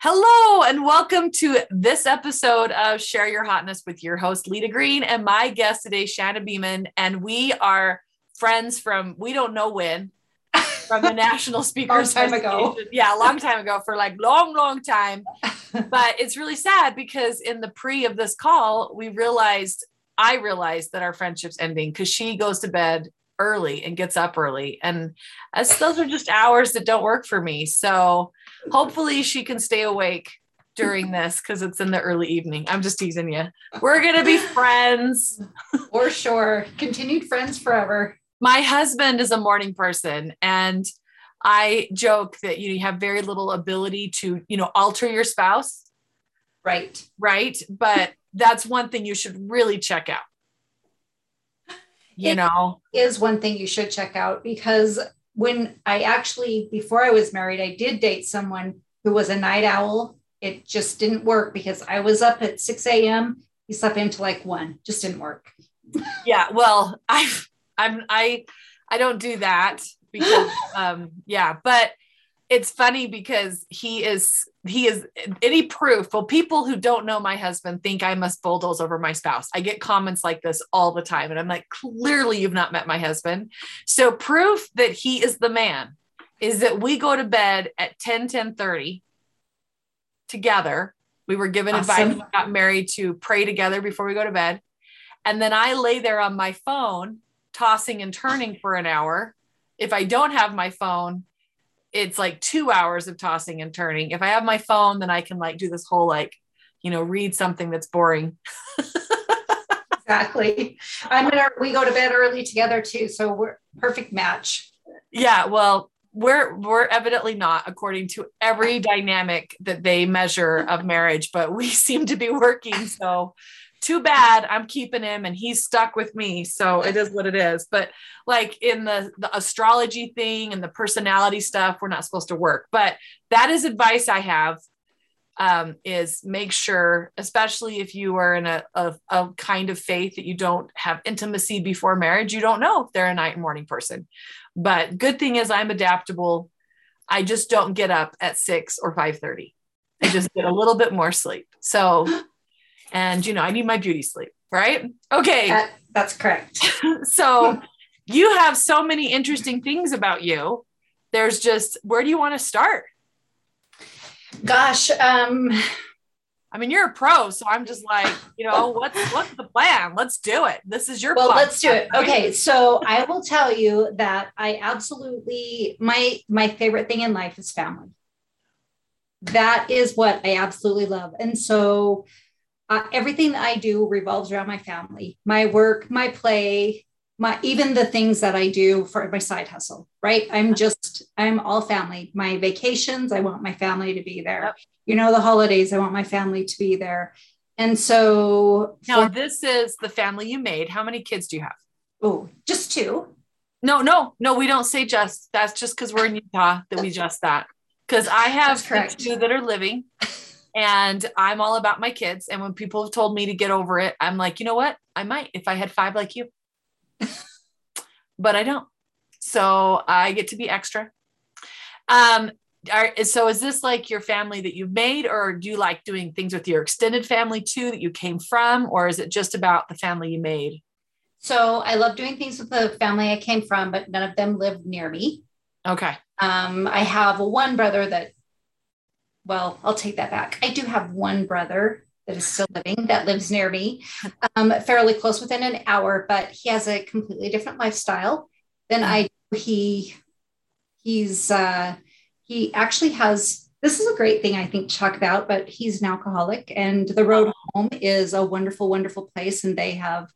Hello, and welcome to this episode of Share Your Hotness with your host, Lita Green, and my guest today, Shanna Beaman. And we are friends from we don't know when, from the National Speakers long time ago. Yeah, a long time ago, for like long, long time. but it's really sad because in the pre of this call, we realized, I realized that our friendship's ending because she goes to bed early and gets up early. And as those are just hours that don't work for me. So hopefully she can stay awake during this because it's in the early evening. I'm just teasing you. We're gonna be friends. For sure. Continued friends forever. My husband is a morning person and I joke that you have very little ability to, you know, alter your spouse. Right. Right. But that's one thing you should really check out. You It know, Is one thing you should check out because when I actually, before I was married, I did date someone who was a night owl. It just didn't work because I was up at 6 a.m. He slept into like one, just didn't work. yeah well i i'm i i don't do that because um yeah but it's funny because he is he is any proof well people who don't know my husband think i must bulldoze over my spouse i get comments like this all the time and i'm like clearly you've not met my husband so proof that he is the man is that we go to bed at 10 10 30 together we were given advice Awesome. we got married to pray together before we go to bed and then I lay there on my phone, tossing and turning for an hour. If I don't have my phone, it's like two hours of tossing and turning. If I have my phone, then I can like do this whole like, you know, read something that's boring. Exactly. I'm in our, we go to bed early together too. So we're perfect match. Yeah, well, we're we're evidently not according to every dynamic that they measure of marriage, but we seem to be working. So too bad I'm keeping him and he's stuck with me. So it is what it is. But like in the the astrology thing and the personality stuff, we're not supposed to work. But that is advice I have. Um, is make sure, especially if you are in a, a, a kind of faith that you don't have intimacy before marriage, you don't know if they're a night and morning person. But good thing is I'm adaptable. I just don't get up at six or five thirty. I just get a little bit more sleep. So, and you know, I need my beauty sleep, right? Okay. That, that's correct. so you have so many interesting things about you. There's just where do you want to start? Gosh, um, I mean, you're a pro, so I'm just like, you know, what's what's the plan? Let's do it. This is your well podcast, let's do it okay so i will tell you that i absolutely my my favorite thing in life is family that is what i absolutely love and so uh, everything that i do revolves around my family my work my play my even the things that i do for my side hustle right i'm just i'm all family my vacations i want my family to be there Yep. you know the holidays i want my family to be there and so Now, for- this is the family you made. How many kids do you have? oh just two No, no, no, we don't say just. That's just because we're in Utah that we just that. Because I have two that are living and I'm all about my kids. And when people have told me to get over it, I'm like, you know what? I might if I had five like you. but I don't. So I get to be extra. Um, are, so is this like your family that you've made, or do you like doing things with your extended family too that you came from, or is it just about the family you made? So I love doing things with the family I came from, but none of them live near me. Okay. Um, I have one brother that, well, I'll take that back. I do have one brother that is still living that lives near me, um, fairly close within an hour, but he has a completely different lifestyle than I do. He he's uh, he actually has this is a great thing I think to talk about, but he's an alcoholic and the road home is a wonderful, wonderful place, and they have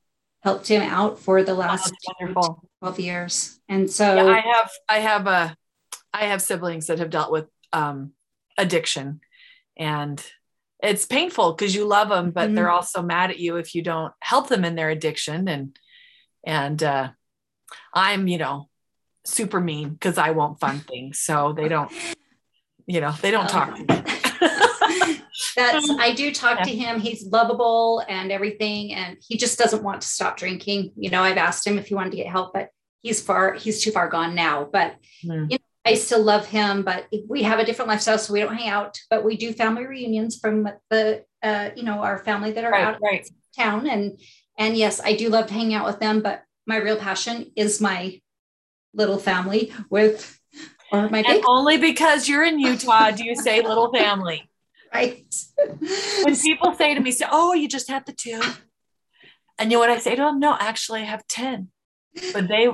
helped him out for the Oh, last wonderful. 12 years. And so yeah, I have I have a I have siblings that have dealt with um addiction and it's painful because you love them but Mhm. they're also mad at you if you don't help them in their addiction and and uh I'm you know super mean because I won't fund things so they don't you know they don't talk to me that's I do talk to him. He's lovable and everything, and he just doesn't want to stop drinking. You know, I've asked him if he wanted to get help, but he's far he's too far gone now. But Hmm. you know, I still love him, but we have a different lifestyle, so we don't hang out. But we do family reunions from the, uh, you know, our family that are Right, out right. of town, and and yes, I do love to hang out with them. But my real passion is my little family with or my And only because you're in Utah do you say little family. right. When people say to me, say, Oh, you just have the two. And you know what I say to them? No, actually, I have 10. But they,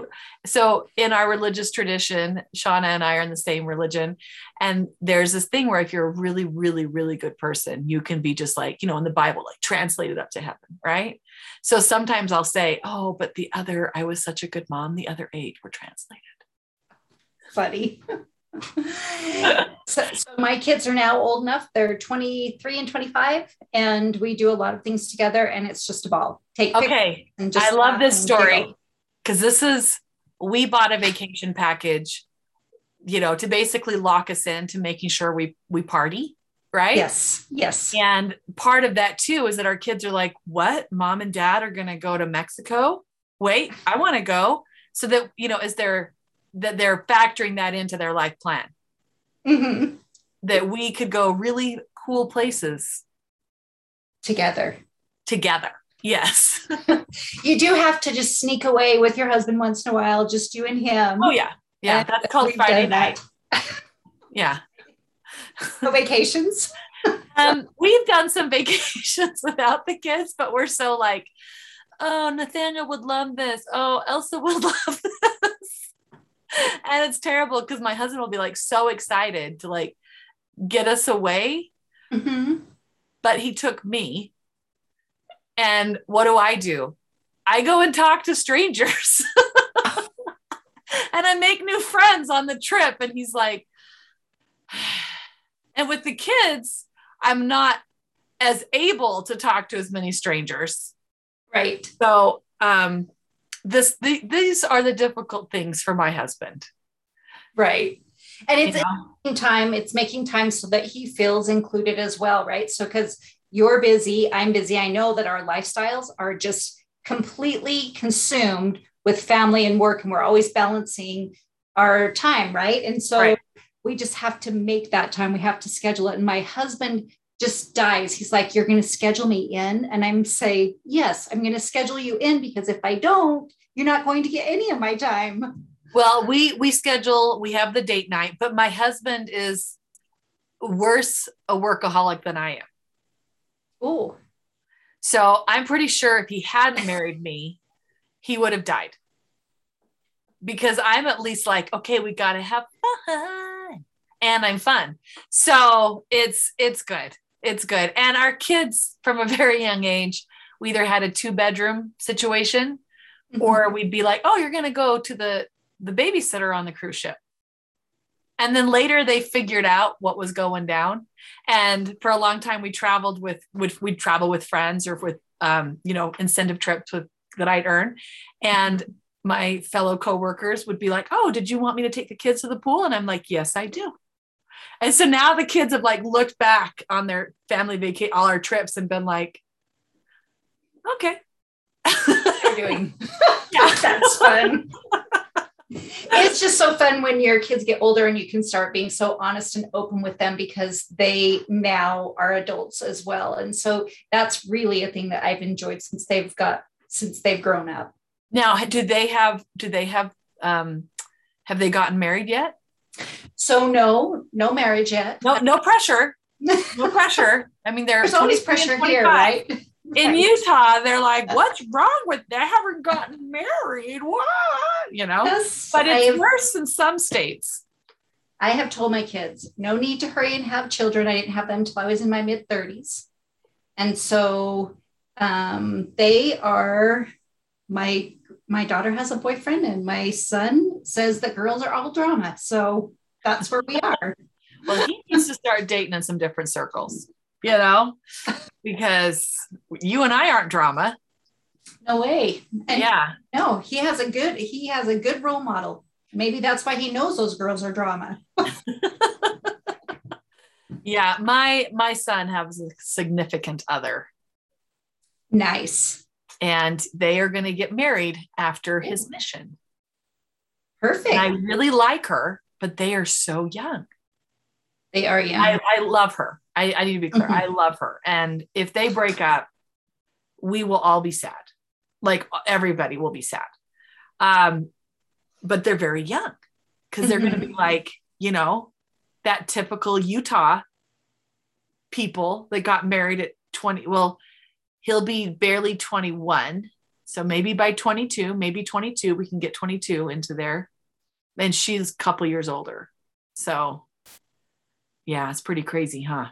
so in our religious tradition, Shanna and I are in the same religion. And there's this thing where if you're a really, really, really good person, you can be just like, you know, in the Bible, like translated up to heaven, right? So sometimes I'll say, Oh, but the other, I was such a good mom, the other eight were translated. funny. so, so my kids are now old enough. They're 23 and 25, and we do a lot of things together, and it's just a ball. Take Okay. I love this story. Because this is we bought a vacation package you know to basically lock us into making sure we we party right Yes, yes. and part of that too is that our kids are like what mom and dad are going to go to mexico wait i want to go so that you know is there that they're factoring that into their life plan Mhm. that we could go really cool places Together. together yes You do have to just sneak away with your husband once in a while, just you and him. oh yeah yeah And that's called friday night yeah No vacations. um, we've done some vacations without the kids, but we're so like, oh, Nathaniel would love this. Oh, Elsa would love this. and it's terrible because my husband will be like so excited to like get us away, Mhm. but he took me. And what do I do? I go and talk to strangers. and I make new friends on the trip. And he's like, and with the kids, I'm not as able to talk to as many strangers. Right. So um this the, these are the difficult things for my husband. Right. And you it's know? time it's making time so that he feels included as well right so because you're busy i'm busy. I know that our lifestyles are just completely consumed with family and work and we're always balancing our time right? And so Right. we just have to make that time. We have to schedule it. And my husband just dies. He's like you're going to schedule me in? And i'm say yes i'm going to schedule you in because if i don't you're not going to get any of my time. Well, we we schedule, we have the date night, but my husband is worse a workaholic than I am. Oh So I'm pretty sure if he hadn't married me, he would have died. Because I'm at least like, okay, we gotta have fun. And I'm fun. So it's it's good. It's good. And our kids from a very young age, we either had a two-bedroom situation mm-hmm. or we'd be like, oh, you're gonna go to the the babysitter on the cruise ship. And then later they figured out what was going down. And for a long time we traveled with, with we'd travel with friends or with um, you know, incentive trips with that I'd earn. And my fellow coworkers would be like, Oh, did you want me to take the kids to the pool? And I'm like, Yes, I do. And so now the kids have like looked back on their family vacation, all our trips and been like, okay. doing Yeah. That's fun. It's just so fun when your kids get older and you can start being so honest and open with them because they now are adults as well. And so that's really a thing that I've enjoyed since they've got since they've grown up. Now, do they have do they have um have they gotten married yet? So no, no marriage yet. No, no pressure. No pressure. I mean, There's always pressure here, right? In Right. Utah, they're like, "What's wrong with they haven't gotten married?" What you know? Yes, But it's have, worse in some states. I have told my kids, no need to hurry and have children. I didn't have them until I was in my mid 30s. And so um, they are my my daughter has a boyfriend and my son says that girls are all drama. So that's where we are. Well, he needs to start dating in some different circles, you know, because you and I aren't drama. No way. And yeah. no, he has a good he has a good role model. Maybe that's why he knows those girls are drama. Yeah. My my son has a significant other Nice. and they are going to get married after his mission. Perfect. And I really like her. but they are so young. They are young. I, I love her. I, I need to be clear. Mhm. I love her. And if they break up, we will all be sad. Like everybody will be sad. Um, but they're very young because they're going to be like, you know, that typical Utah people that got married at 20. Well, he'll be barely 21. So maybe by 22, maybe 22, we can get 22 into there. And she's a couple years older. So yeah, it's pretty crazy, huh?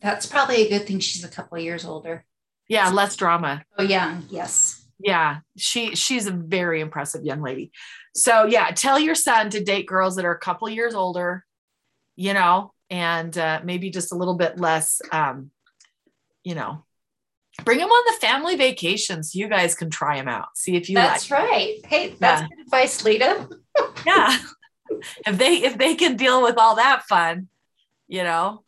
That's probably a good thing she's a couple of years older. Yeah, less drama. Oh, young. Yes. Yeah, she she's a very impressive young lady. So yeah, tell your son to date girls that are a couple years older, you know, and uh, maybe just a little bit less, um, you know, bring them on the family vacations. You guys can try them out. See if you That's like. right. Hey, that's Yeah. good advice, Lita. Yeah, if they if they can deal with all that fun, you know,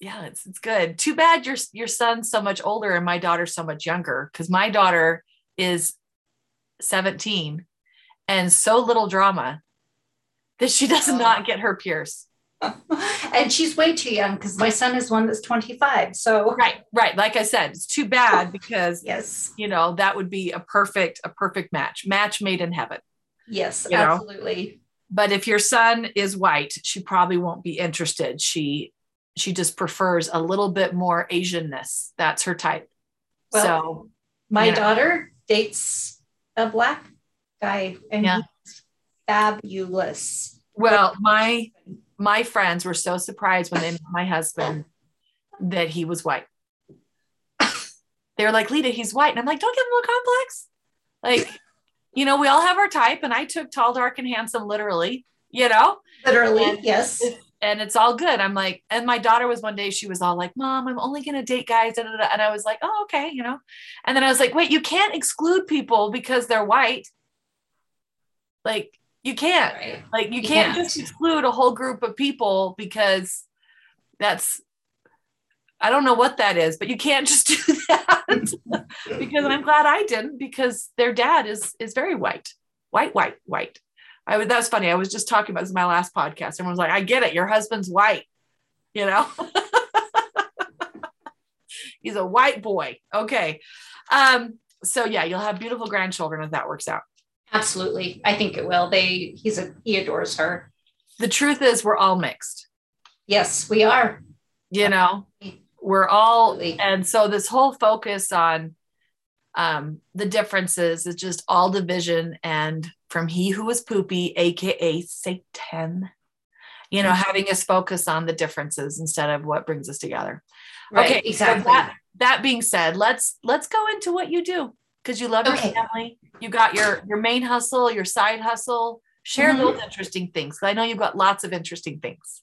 yeah, it's it's good. Too bad your your son's so much older and my daughter's so much younger because my daughter is 17 and so little drama that she does Oh. not get her pierce. and she's way too young because my son is one that's 25. So, Right, right. Like I said, it's too bad because yes, you know that would be a perfect a perfect match, match made in heaven. yes, You know? But if your son is white, she probably won't be interested. She she just prefers a little bit more Asianness. That's her type. Well, so My daughter dates a black guy and Yeah. he's fabulous. Well, my my friends were so surprised when they met my husband that he was white. They were like, Lita, he's white. And I'm like, don't give him a complex. Like, you know, we all have our type, and I took tall, dark, and handsome literally, you know, Literally, And- yes. and it's all good. I'm like, and my daughter was one day, she was all like, Mom, I'm only gonna date guys. da, da, da." And I was like, Oh, okay, you know. And then I was like, wait, you can't exclude people because they're white. Like, you can't. Right. Like you can't. just exclude a whole group of people because that's I don't know what that is, but you can't just do that because I'm glad I didn't because their dad is is very white. White, white, white. I was that's funny. I was just talking about this in my last podcast. Everyone's like, I get it, your husband's white, you know. He's a white boy. Okay. Um, so yeah, you'll have beautiful grandchildren if that works out. Absolutely. I think it will. They he's a he adores her. The truth is we're all mixed. Yes, we are. you know we're all and so this whole focus on um the differences is just all division and from he who is poopy aka satan you know having us focus on the differences instead of what brings us together. Right, okay so exactly. that, that being said let's let's go into what you do because you love your family you got your your main hustle your side hustle. Share Mhm. those interesting things i know you've got lots of interesting things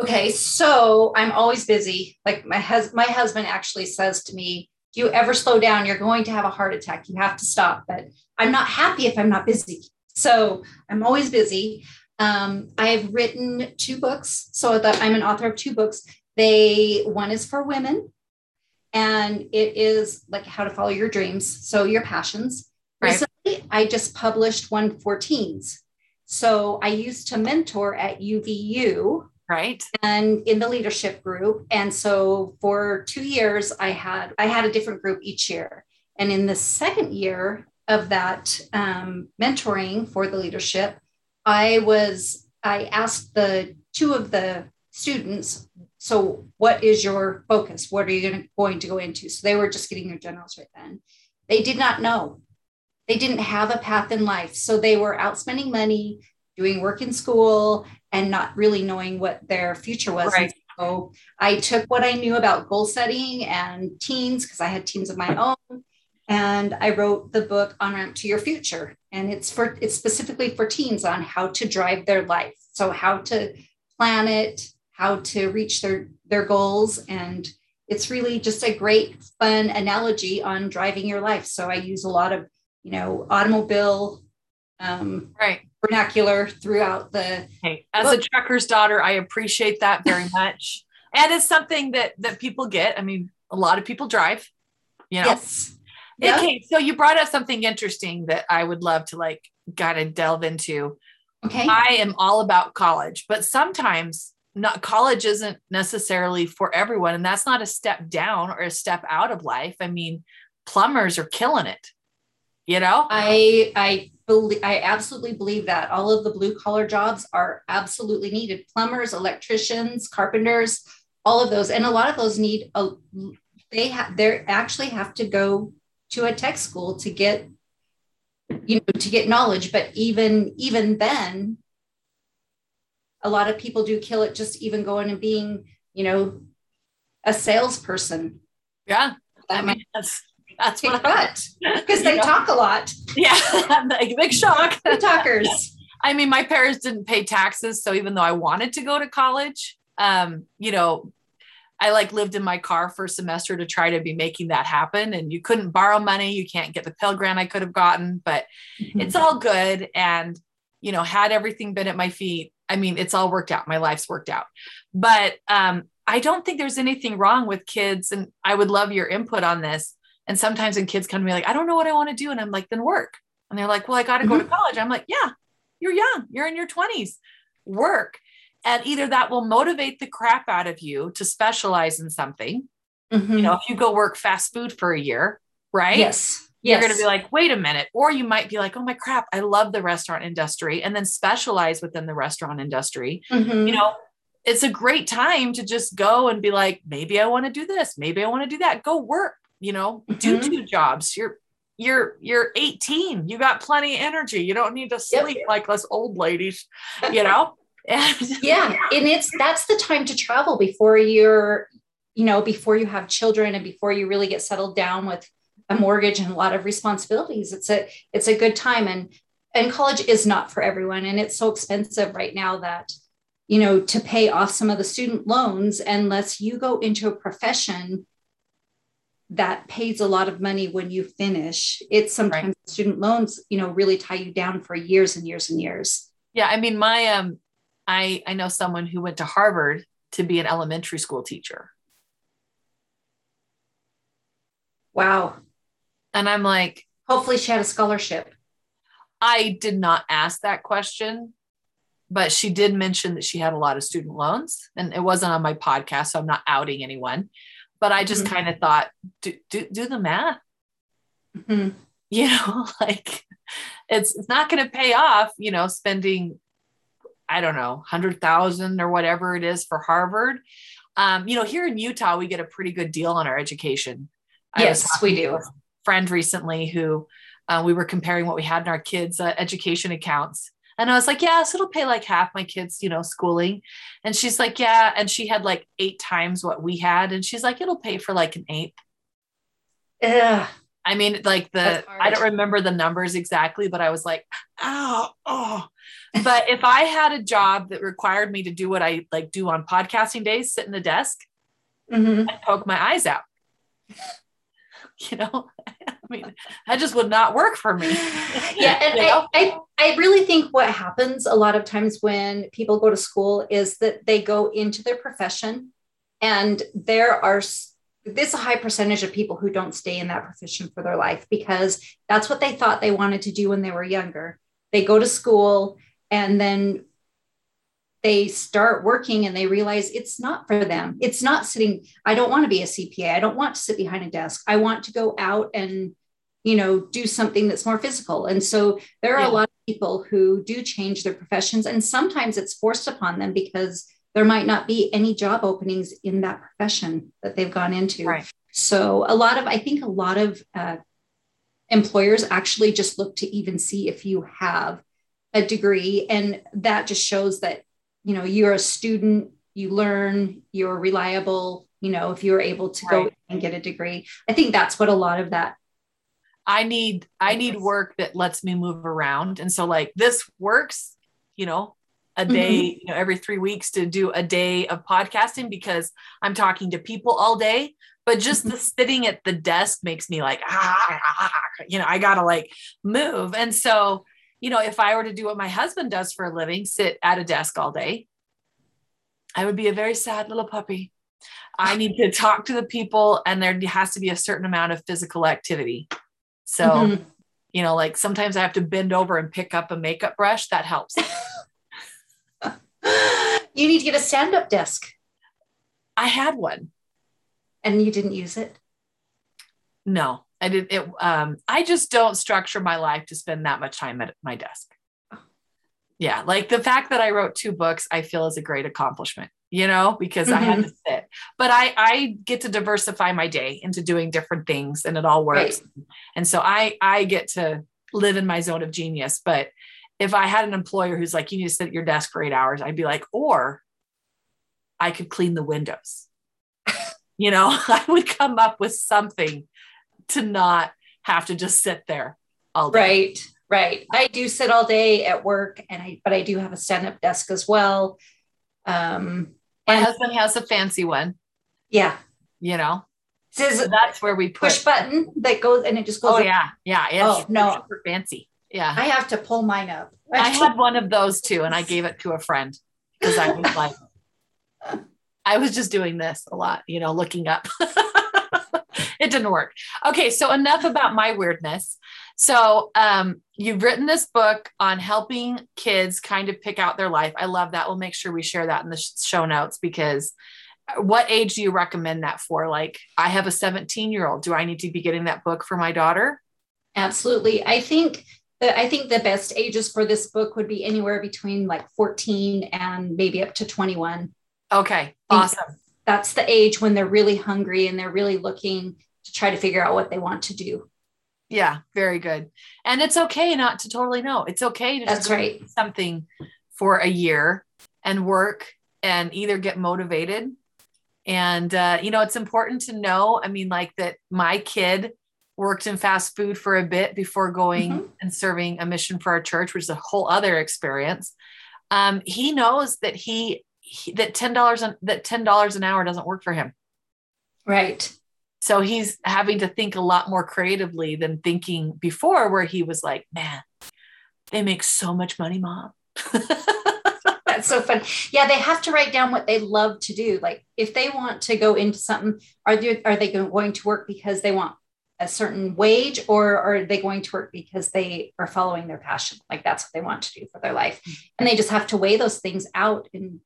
Okay, so I'm always busy. Like my hus- my husband actually says to me, "Do you ever slow down? You're going to have a heart attack. You have to stop." But I'm not happy if I'm not busy. So I'm always busy. Um, I've written two books, so that I'm an author of two books. They one is for women, and it is like how to follow your dreams, so your passions. Right. Recently, I just published one for teens. So I used to mentor at UVU right. And in the leadership group. And so for two years i had i had a different group each year. And in the second year of that um, mentoring for the leadership i was i asked the two of the students so what is your focus? What are you going to go into? So they were just getting their generals right then. They did not know. They didn't have a path in life. So they were out spending money doing work in school and not really knowing what their future was. Right. So I took what I knew about goal setting and teens because I had teens of my own, and I wrote the book On Ramp to Your Future. And it's for it's specifically for teens on how to drive their life. So how to plan it, how to reach their their goals, and it's really just a great fun analogy on driving your life. So I use a lot of you know automobile um, right vernacular throughout the Hey, as a trucker's daughter, I appreciate that very much. And it's something that that people get. I mean, a lot of people drive, you know. yes Yeah. Okay, so you brought up something interesting that I would love to like kind of delve into. Okay. I am all about college, but sometimes not college isn't necessarily for everyone. And that's not a step down or a step out of life. I mean, plumbers are killing it, you know? I I believe I absolutely believe that all of the blue collar jobs are absolutely needed. Plumbers, electricians, carpenters, all of those. And a lot of those need a they have they actually have to go to a tech school to get you know to get knowledge but even even then a lot of people do kill it just even going and being you know a salesperson Yeah. I that mean, that's, that's what butt because they know? talk a lot yeah. like, big shock. the talkers I mean, my parents didn't pay taxes. So even though I wanted to go to college, um, you know, I like lived in my car for a semester to try to be making that happen. And you couldn't borrow money. You can't get the Pell Grant I could have gotten, but it's all good. And, you know, had everything been at my feet, I mean, it's all worked out. My life's worked out. But um, I don't think there's anything wrong with kids. And I would love your input on this. And sometimes when kids come to me like, I don't know what I want to do. And I'm like, then work. And they're like, well, I got to go to college. I'm like, yeah, you're young. You're in your 20s. Work. And either that will motivate the crap out of you to specialize in something. Mhm. You know, if you go work fast food for a year, right? yes You're yes going to be like, wait a minute. Or you might be like, oh my crap, I love the restaurant industry and then specialize within the restaurant industry. Mhm. You know, it's a great time to just go and be like, maybe I want to do this. Maybe I want to do that. Go work, you know, do Mhm. two jobs. You're, you're, you're 18. You got plenty of energy. You don't need to Yep. sleep like us old ladies, you know? And yeah and it's that's the time to travel before you're you know before you have children and before you really get settled down with a mortgage and a lot of responsibilities it's a it's a good time and and college is not for everyone and it's so expensive right now that you know to pay off some of the student loans unless you go into a profession that pays a lot of money when you finish. It's sometimes student loans you know really tie you down for years and years and years. Yeah, I mean, my, um, I, I know someone who went to Harvard to be an elementary school teacher. wow. And I'm like, hopefully she had a scholarship. I did not ask that question, but she did mention that she had a lot of student loans, and it wasn't on my podcast, so I'm not outing anyone. But I just Mhm. kind of thought, do, do do the math, Mhm. you know, like it's it's not going to pay off, you know, spending I don't know, hundred thousand or whatever it is for Harvard. Um, you know, here in Utah, we get a pretty good deal on our education. I Yes, we do. friend recently who uh, we were comparing what we had in our kids' uh, education accounts. And I was like, yeah, so it'll pay like half my kids, you know, schooling. And she's like, yeah. And she had like eight times what we had. And she's like, it'll pay for like an eighth. Ugh. I mean, like the, I don't remember the numbers exactly, but I was like, oh, oh. But if I had a job that required me to do what I like do on podcasting days, sit in the desk Mhm. and poke my eyes out, you know, I mean, that just would not work for me. Yeah, and You I, know? I, I really think what happens a lot of times when people go to school is that they go into their profession, and there are this a high percentage of people who don't stay in that profession for their life because that's what they thought they wanted to do when they were younger. They go to school and then they start working and they realize it's not for them. It's not sitting, I don't want to be a CPA. I don't want to sit behind a desk. I want to go out and, you know, do something that's more physical. And so there are Yeah. a lot of people who do change their professions and sometimes it's forced upon them because there might not be any job openings in that profession that they've gone into. Right. So a lot of, I think a lot of uh, employers actually just look to even see if you have a degree and that just shows that you know you're a student you learn you're reliable you know if you're able to go and get a degree. I think that's what a lot of that I need I need work that lets me move around. And so like this works, you know, a day, you know, every 3 weeks to do a day of podcasting because I'm talking to people all day, but just the sitting at the desk makes me like ah, ah, ah, you know, I got to like move. And so, you know, if I were to do what my husband does for a living, sit at a desk all day, I would be a very sad little puppy. I need to talk to the people and there has to be a certain amount of physical activity. So, Mhm. you know, like sometimes I have to bend over and pick up a makeup brush. That helps. You need to get a stand up desk. I had one. And you didn't use it? No, I did it. Um, I just don't structure my life to spend that much time at my desk. Yeah, like the fact that I wrote two books, I feel is a great accomplishment, you know, because mm-hmm. I had mm-hmm. to sit. But I I get to diversify my day into doing different things and it all works. Right. And so I I get to live in my zone of genius. But if I had an employer who's like, you need to sit at your desk for eight hours, I'd be like, or I could clean the windows. you know, I would come up with something to not have to just sit there all day. Right, right. I do sit all day at work, and I but I do have a stand up desk as well. Um, My husband has a fancy one. Yeah, you know, says so that's where we push button that goes and it just goes. Oh up. yeah, yeah. It's oh no, super fancy. Yeah, I have to pull mine up. I had one of those too, and I gave it to a friend because I was like, I was just doing this a lot, you know, looking up. it didn't work. Okay, so enough about my weirdness. So, um, you've written this book on helping kids kind of pick out their life. I love that. We'll make sure we share that in the show notes because uh, what age do you recommend that for? Like, I have a 17 year old. Do I need to be getting that book for my daughter? Absolutely. I think I think the best ages for this book would be anywhere between like 14 and maybe up to 21. Okay, awesome. That's the age when they're really hungry and they're really looking to try to figure out what they want to do. Yeah, very good. And it's okay not to totally know. It's okay to That's right. something for a year and work and either get motivated. And uh, you know, it's important to know. I mean, like that my kid worked in fast food for a bit before going mm-hmm. and serving a mission for our church, which is a whole other experience. Um, he knows that he he, that ten dollars that ten dollars an hour doesn't work for him. Right. So he's having to think a lot more creatively than thinking before, where he was like, "Man, they make so much money, mom." That's so fun. Yeah, they have to write down what they love to do. Like if they want to go into something, are they are they going to work because they want a certain wage or are they going to work because they are following their passion like that's what they want to do for their life mm-hmm. and they just have to weigh those things out and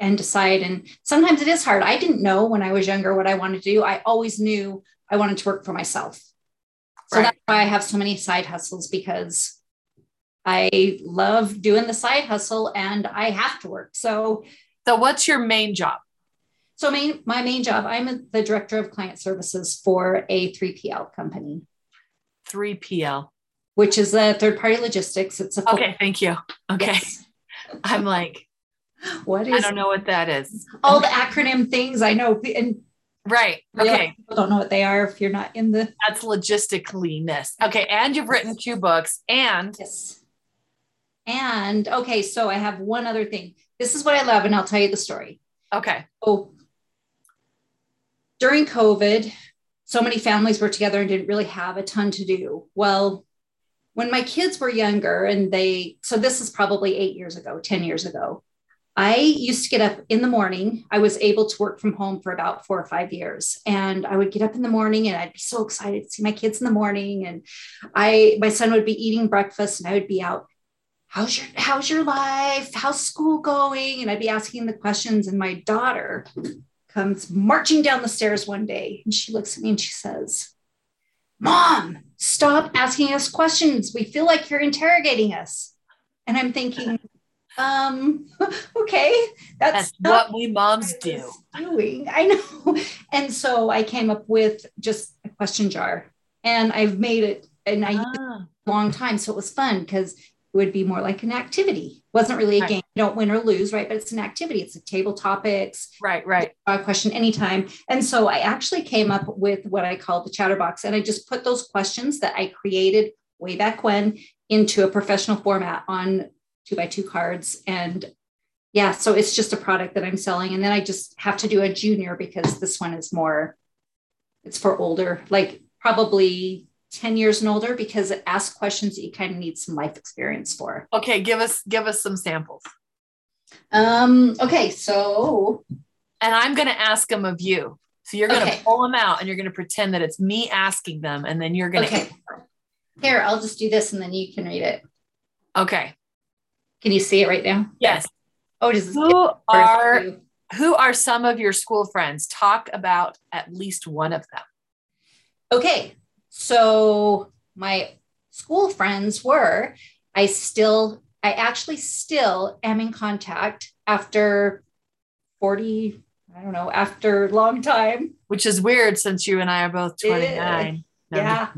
and decide. And sometimes it is hard. I didn't know when I was younger what I wanted to do. I always knew I wanted to work for myself. So right. that's why I have so many side hustles because I love doing the side hustle and I have to work. So, so what's your main job? So, main, my main job, I'm the director of client services for a 3PL company. 3PL, which is a third party logistics. It's a okay. Thank you. Okay, yes. I'm like what is? I don't know what that is. All the acronym things I know, and right. Okay. People don't know what they are if you're not in the. That's logistically ness. Okay, and you've written two books, and yes, and okay. So I have one other thing. This is what I love, and I'll tell you the story. Okay. So during COVID, so many families were together and didn't really have a ton to do. Well, when my kids were younger, and they, so this is probably eight years ago, 10 years ago, I used to get up in the morning. I was able to work from home for about four or five years. And I would get up in the morning and I'd be so excited to see my kids in the morning. And I my son would be eating breakfast and I would be out. How's your how's your life? How's school going? And I'd be asking the questions. And my daughter comes marching down the stairs one day and she looks at me and she says, Mom, stop asking us questions. We feel like you're interrogating us. And I'm thinking, um okay that's, that's what we moms do. doing. I know. And so i came up with just a question jar and i've made it and i ah. a long time so it was fun because it would be more like an activity. It wasn't really a right. game you don't win or lose right but it's an activity. It's a table topics. Right right. A question anytime. And so i actually came up with what i call the chatterbox and i just put those questions that i created way back when into a professional format on two by two cards. And yeah, so it's just a product that I'm selling. And then I just have to do a junior because this one is more, it's for older, like probably 10 years and older because it asks questions that you kind of need some life experience for. Okay, give us give us some samples. Um, okay, so and I'm gonna ask them of you. So you're gonna okay. pull them out and you're gonna pretend that it's me asking them, and then you're gonna okay. Here, I'll just do this and then you can read it. Okay. Can you see it right now? Yes. Oh, is Who are who are some of your school friends? Talk about at least one of them. Okay. So my school friends were, I still, I actually still am in contact after 40, I don't know, after a long time. Which is weird since you and I are both 29. No. Yeah,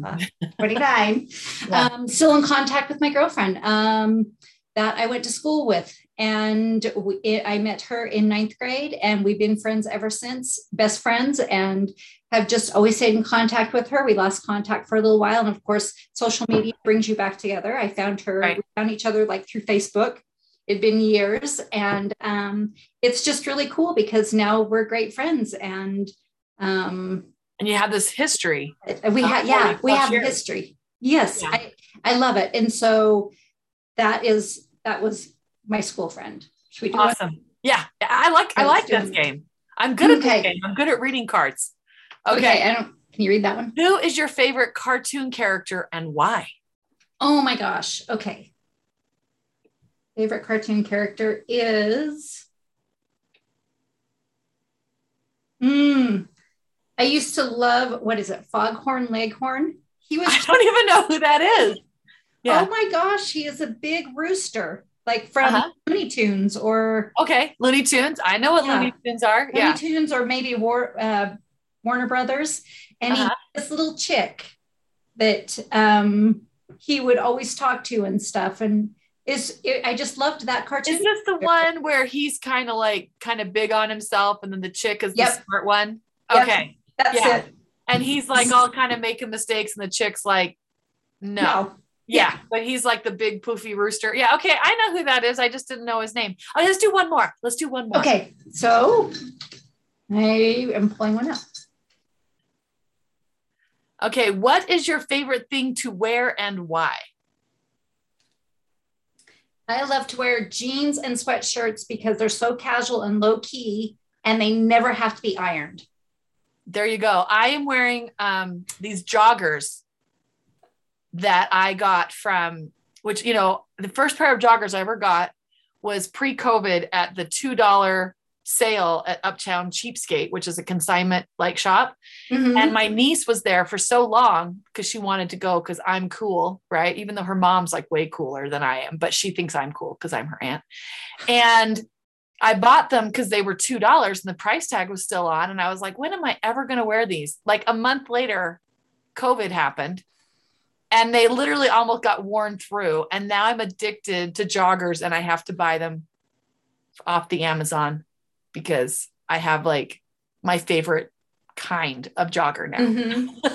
29. yeah. Um, still in contact with my girlfriend um, that I went to school with. And we, it, I met her in ninth grade, and we've been friends ever since, best friends, and have just always stayed in contact with her. We lost contact for a little while. And of course, social media brings you back together. I found her, right. we found each other like through Facebook. It'd been years. And um, it's just really cool because now we're great friends. And um, and you have this history. We have, yeah, we have years. history. Yes, yeah. I, I love it. And so that is, that was my school friend. Should we do awesome? Yeah, I like, I like this game. I'm good okay. at this game. I'm good at reading cards. Okay. okay. I don't, can you read that one? Who is your favorite cartoon character and why? Oh my gosh. Okay. Favorite cartoon character is. Hmm. I used to love what is it, Foghorn Leghorn? He was. I don't even know who that is. Yeah. Oh my gosh, he is a big rooster, like from uh-huh. Looney Tunes or. Okay, Looney Tunes. I know what yeah. Looney Tunes are. Looney yeah. Tunes or maybe War, uh, Warner Brothers, and uh-huh. he this little chick that um, he would always talk to and stuff, and is it, I just loved that cartoon. Is this the one where he's kind of like kind of big on himself, and then the chick is yep. the smart one? Okay. That's yeah. it. And he's like all kind of making mistakes, and the chick's like, no. no. Yeah, but he's like the big poofy rooster. Yeah, okay, I know who that is. I just didn't know his name. Oh, let's do one more. Let's do one more. Okay, so I am pulling one out. Okay, what is your favorite thing to wear and why? I love to wear jeans and sweatshirts because they're so casual and low key and they never have to be ironed there you go. I am wearing um, these joggers that I got from, which, you know, the first pair of joggers I ever got was pre COVID at the $2 sale at Uptown Cheapskate, which is a consignment like shop. Mm-hmm. And my niece was there for so long because she wanted to go because I'm cool, right? Even though her mom's like way cooler than I am, but she thinks I'm cool because I'm her aunt. And I bought them because they were $2 and the price tag was still on. And I was like, when am I ever going to wear these? Like a month later, COVID happened and they literally almost got worn through. And now I'm addicted to joggers and I have to buy them off the Amazon because I have like my favorite kind of jogger now. Mm-hmm.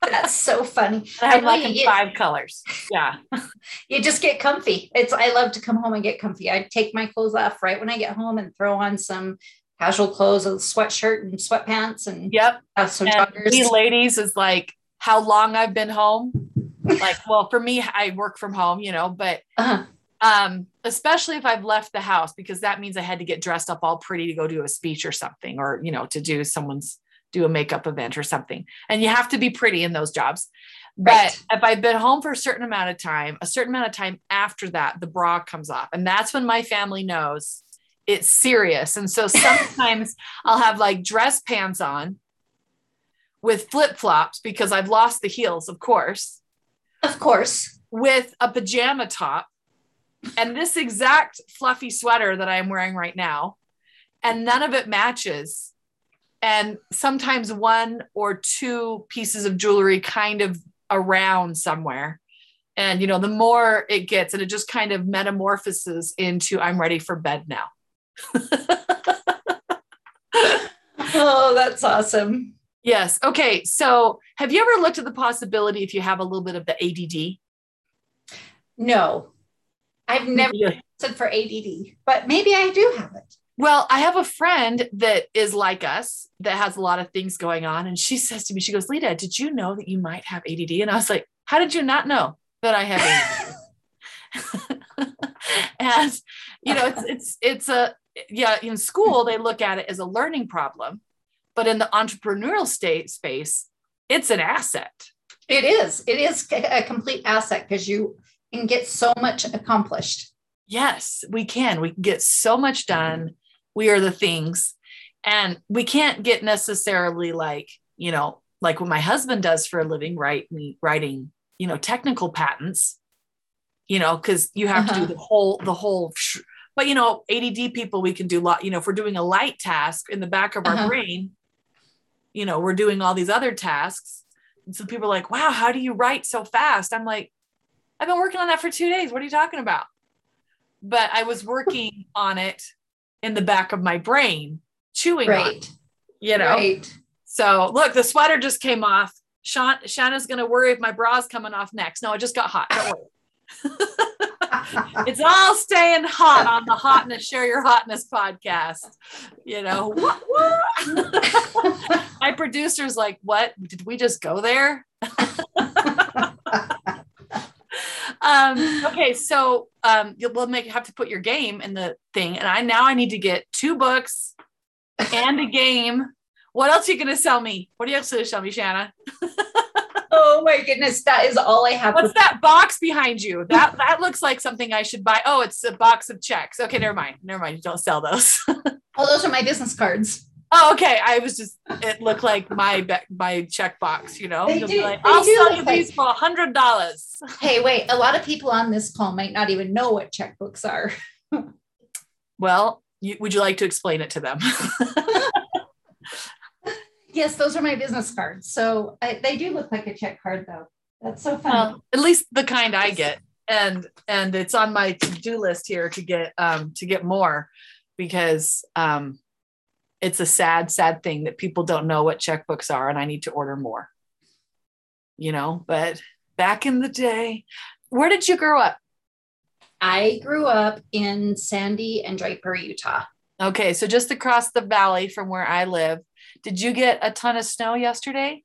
That's so funny. I have I like in five colors. Yeah. you just get comfy. It's I love to come home and get comfy. I take my clothes off right when I get home and throw on some casual clothes, a sweatshirt and sweatpants and yep. Uh, some and joggers. ladies is like how long I've been home. Like, well, for me, I work from home, you know, but uh-huh. um, especially if I've left the house because that means I had to get dressed up all pretty to go do a speech or something, or you know, to do someone's do a makeup event or something. And you have to be pretty in those jobs. But right. if I've been home for a certain amount of time, a certain amount of time after that, the bra comes off. And that's when my family knows it's serious. And so sometimes I'll have like dress pants on with flip flops because I've lost the heels, of course. Of course. With a pajama top and this exact fluffy sweater that I'm wearing right now. And none of it matches and sometimes one or two pieces of jewelry kind of around somewhere and you know the more it gets and it just kind of metamorphoses into i'm ready for bed now oh that's awesome yes okay so have you ever looked at the possibility if you have a little bit of the add no i've never said for add but maybe i do have it well, I have a friend that is like us that has a lot of things going on. And she says to me, she goes, Lita, did you know that you might have ADD? And I was like, how did you not know that I have ADD? and, you know, it's, it's, it's a, yeah, in school, they look at it as a learning problem, but in the entrepreneurial state space, it's an asset. It is. It is a complete asset because you can get so much accomplished. Yes, we can. We can get so much done. We are the things. And we can't get necessarily like, you know, like what my husband does for a living, right? Me Writing, you know, technical patents, you know, because you have uh-huh. to do the whole, the whole, sh- but you know, ADD people, we can do a lot, you know, if we're doing a light task in the back of uh-huh. our brain, you know, we're doing all these other tasks. And so people are like, wow, how do you write so fast? I'm like, I've been working on that for two days. What are you talking about? But I was working on it in the back of my brain, chewing right. on it, you know? Right. So look, the sweater just came off. Sean, Shanna's going to worry if my bra's coming off next. No, it just got hot. Don't worry. it's all staying hot on the hotness share your hotness podcast. You know my producer's like what? Did we just go there? Um, okay so um, we'll make have to put your game in the thing and i now i need to get two books and a game. What else are you going to sell me? What are you else going to sell me shanna oh my goodness, that is all I have. What's that box behind you? That that looks like something I should buy. Oh, it's a box of checks. Okay, never mind. Never mind. You don't sell those. oh, those are my business cards. Oh, okay. I was just it looked like my my check box, you know. They do, like, I'll sell you these for a hundred dollars. hey, wait, a lot of people on this call might not even know what checkbooks are. well, you, would you like to explain it to them? Yes, those are my business cards. So I, they do look like a check card, though. That's so fun. At least the kind I get, and and it's on my to do list here to get um to get more, because um, it's a sad sad thing that people don't know what checkbooks are, and I need to order more. You know, but back in the day, where did you grow up? I grew up in Sandy and Draper, Utah. Okay, so just across the valley from where I live. Did you get a ton of snow yesterday?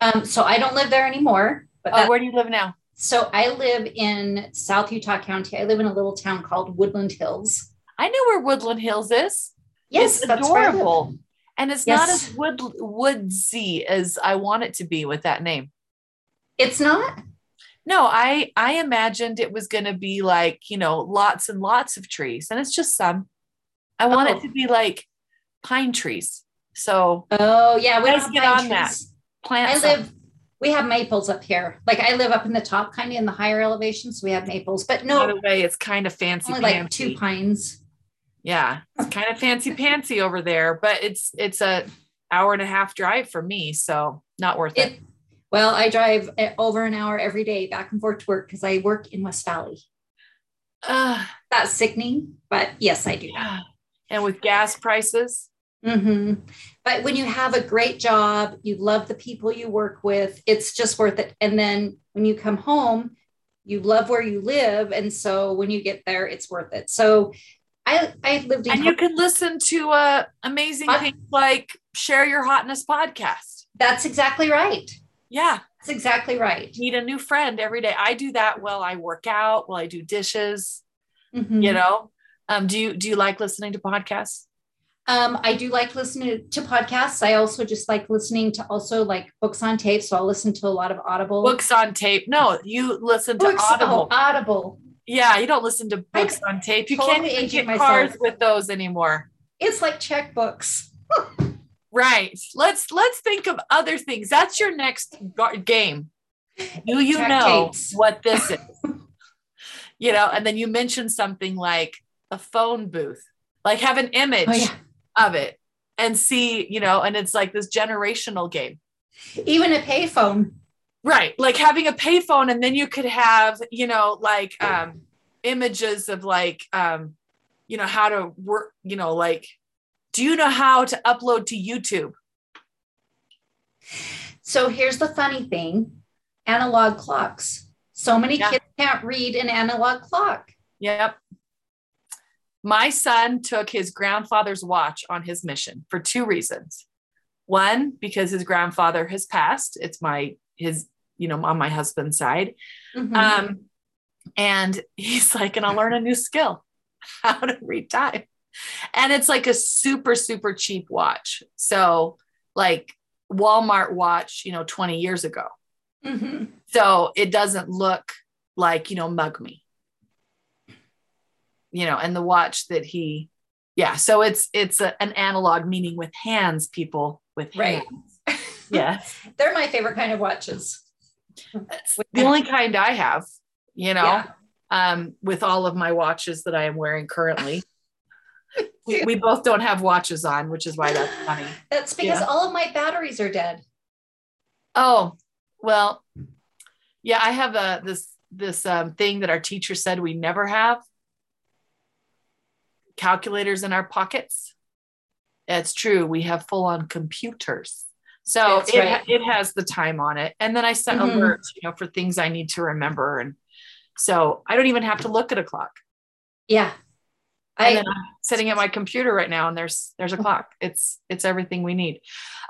Um, so I don't live there anymore. But oh, where do you live now? So I live in South Utah County. I live in a little town called Woodland Hills. I know where Woodland Hills is. Yes, it's adorable. And it's yes. not as wood woodsy as I want it to be with that name. It's not? No, I I imagined it was going to be like, you know, lots and lots of trees and it's just some. I want oh. it to be like pine trees. So oh yeah, we don't get on trees. that. Plant. I live. We have maples up here. Like I live up in the top, kind of in the higher elevations. So we have maples, but no. By the way, it's kind of fancy. Only like two pines. Yeah, it's kind of fancy pantsy over there, but it's it's a hour and a half drive for me, so not worth it. it. Well, I drive over an hour every day back and forth to work because I work in West Valley. Uh, That's sickening, but yes, I do. And with gas prices, Mm-hmm. But when you have a great job, you love the people you work with, it's just worth it. And then when you come home, you love where you live. And so when you get there, it's worth it. So I, I've lived in. And you can listen to uh, amazing things like Share Your Hotness podcast. That's exactly right. Yeah. That's exactly right. Meet a new friend every day. I do that while I work out, while I do dishes. Mm-hmm. You know, um, do you do you like listening to podcasts? Um, I do like listening to podcasts. I also just like listening to also like books on tape. So I'll listen to a lot of Audible. Books on tape. No, you listen books, to Audible. Oh, Audible. Yeah, you don't listen to books I on tape. You totally can't even get cars with those anymore. It's like checkbooks. right. Let's let's think of other things. That's your next game. Do you Check know tapes. what this is? you know, and then you mentioned something like a phone booth. Like have an image. Oh, yeah of it and see, you know, and it's like this generational game. Even a payphone. Right. Like having a payphone and then you could have, you know, like um images of like um, you know, how to work, you know, like, do you know how to upload to YouTube? So here's the funny thing analog clocks. So many yeah. kids can't read an analog clock. Yep. My son took his grandfather's watch on his mission for two reasons. One, because his grandfather has passed. It's my, his, you know, on my husband's side. Mm-hmm. Um, and he's like, and I'll learn a new skill how to read time. And it's like a super, super cheap watch. So, like Walmart watch, you know, 20 years ago. Mm-hmm. So it doesn't look like, you know, mug me you know, and the watch that he, yeah. So it's it's a, an analog, meaning with hands, people with Right. hands. Yes, They're my favorite kind of watches. That's the only kind I have. You know, Yeah. um, with all of my watches that I am wearing currently. we, we both don't have watches on, which is why that's funny. That's because Yeah. all of my batteries are dead. Oh, well, yeah, I have a this this um, thing that our teacher said we never have. Calculators in our pockets. That's true. We have full on computers. So That's it, right. it has the time on it. And then I set Mhm. alerts, you know, for things I need to remember. And so I don't even have to look at a clock. Yeah. And I then I'm sitting at my computer right now and there's there's a clock. It's it's everything we need.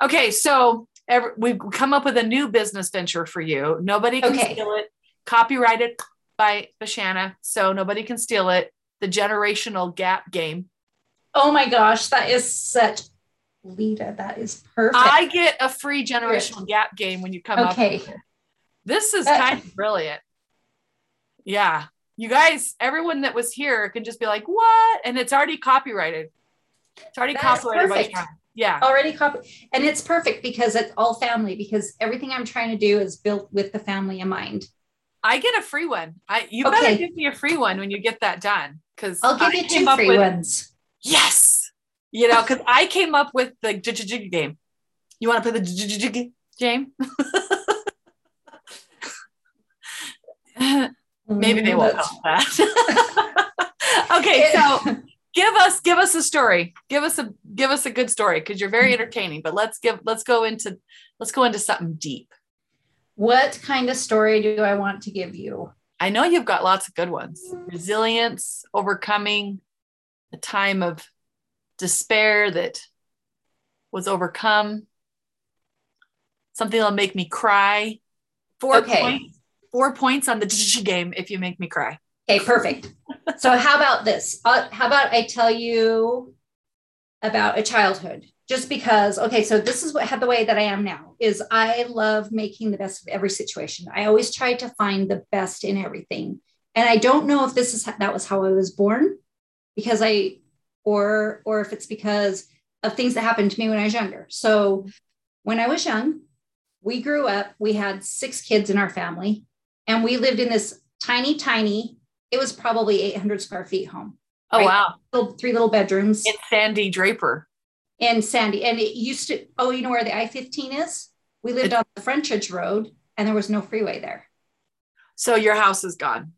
Okay, so every, we've come up with a new business venture for you. Nobody can Okay. steal it. Copyrighted by Bashana, so nobody can steal it. The generational gap game. oh my gosh, that is such Lita. That is perfect. I get a free generational gap game when you come up. okay. This is kind of brilliant. Yeah. You guys, everyone that was here can just be like, what? And it's already copyrighted. It's already copyrighted by. Sean. Yeah. Already copy and it's perfect because it's all family because everything I'm trying to do is built with the family in mind. I get a free one. I you Okay. better give me a free one when you get that done. Because I'll give you two free with, ones. Yes. You know, because I came up with the jig game. You want to play the jig game? Maybe they won't that. okay, so give us give us a story. Give us a give us a good story because you're very mm-hmm. entertaining. But let's give let's go into let's go into something deep. What kind of story do I want to give you? I know you've got lots of good ones. Resilience, overcoming a time of despair that was overcome. Something that'll make me cry. Four Okay. points. Four points on the game if you make me cry. Okay, perfect. so how about this? Uh, how about I tell you about a childhood? Just because, okay, so this is what had the way that I am now is I love making the best of every situation. I always try to find the best in everything. And I don't know if this is that was how I was born because I or or if it's because of things that happened to me when I was younger. So when I was young, we grew up, we had six kids in our family, and we lived in this tiny, tiny, it was probably 800 square feet home, Oh Right. wow. three little bedrooms It's Sandy Draper. In Sandy. And it used to, oh, you know where the I 15 is? We lived on the Frontage Road and there was no freeway there. So your house is gone.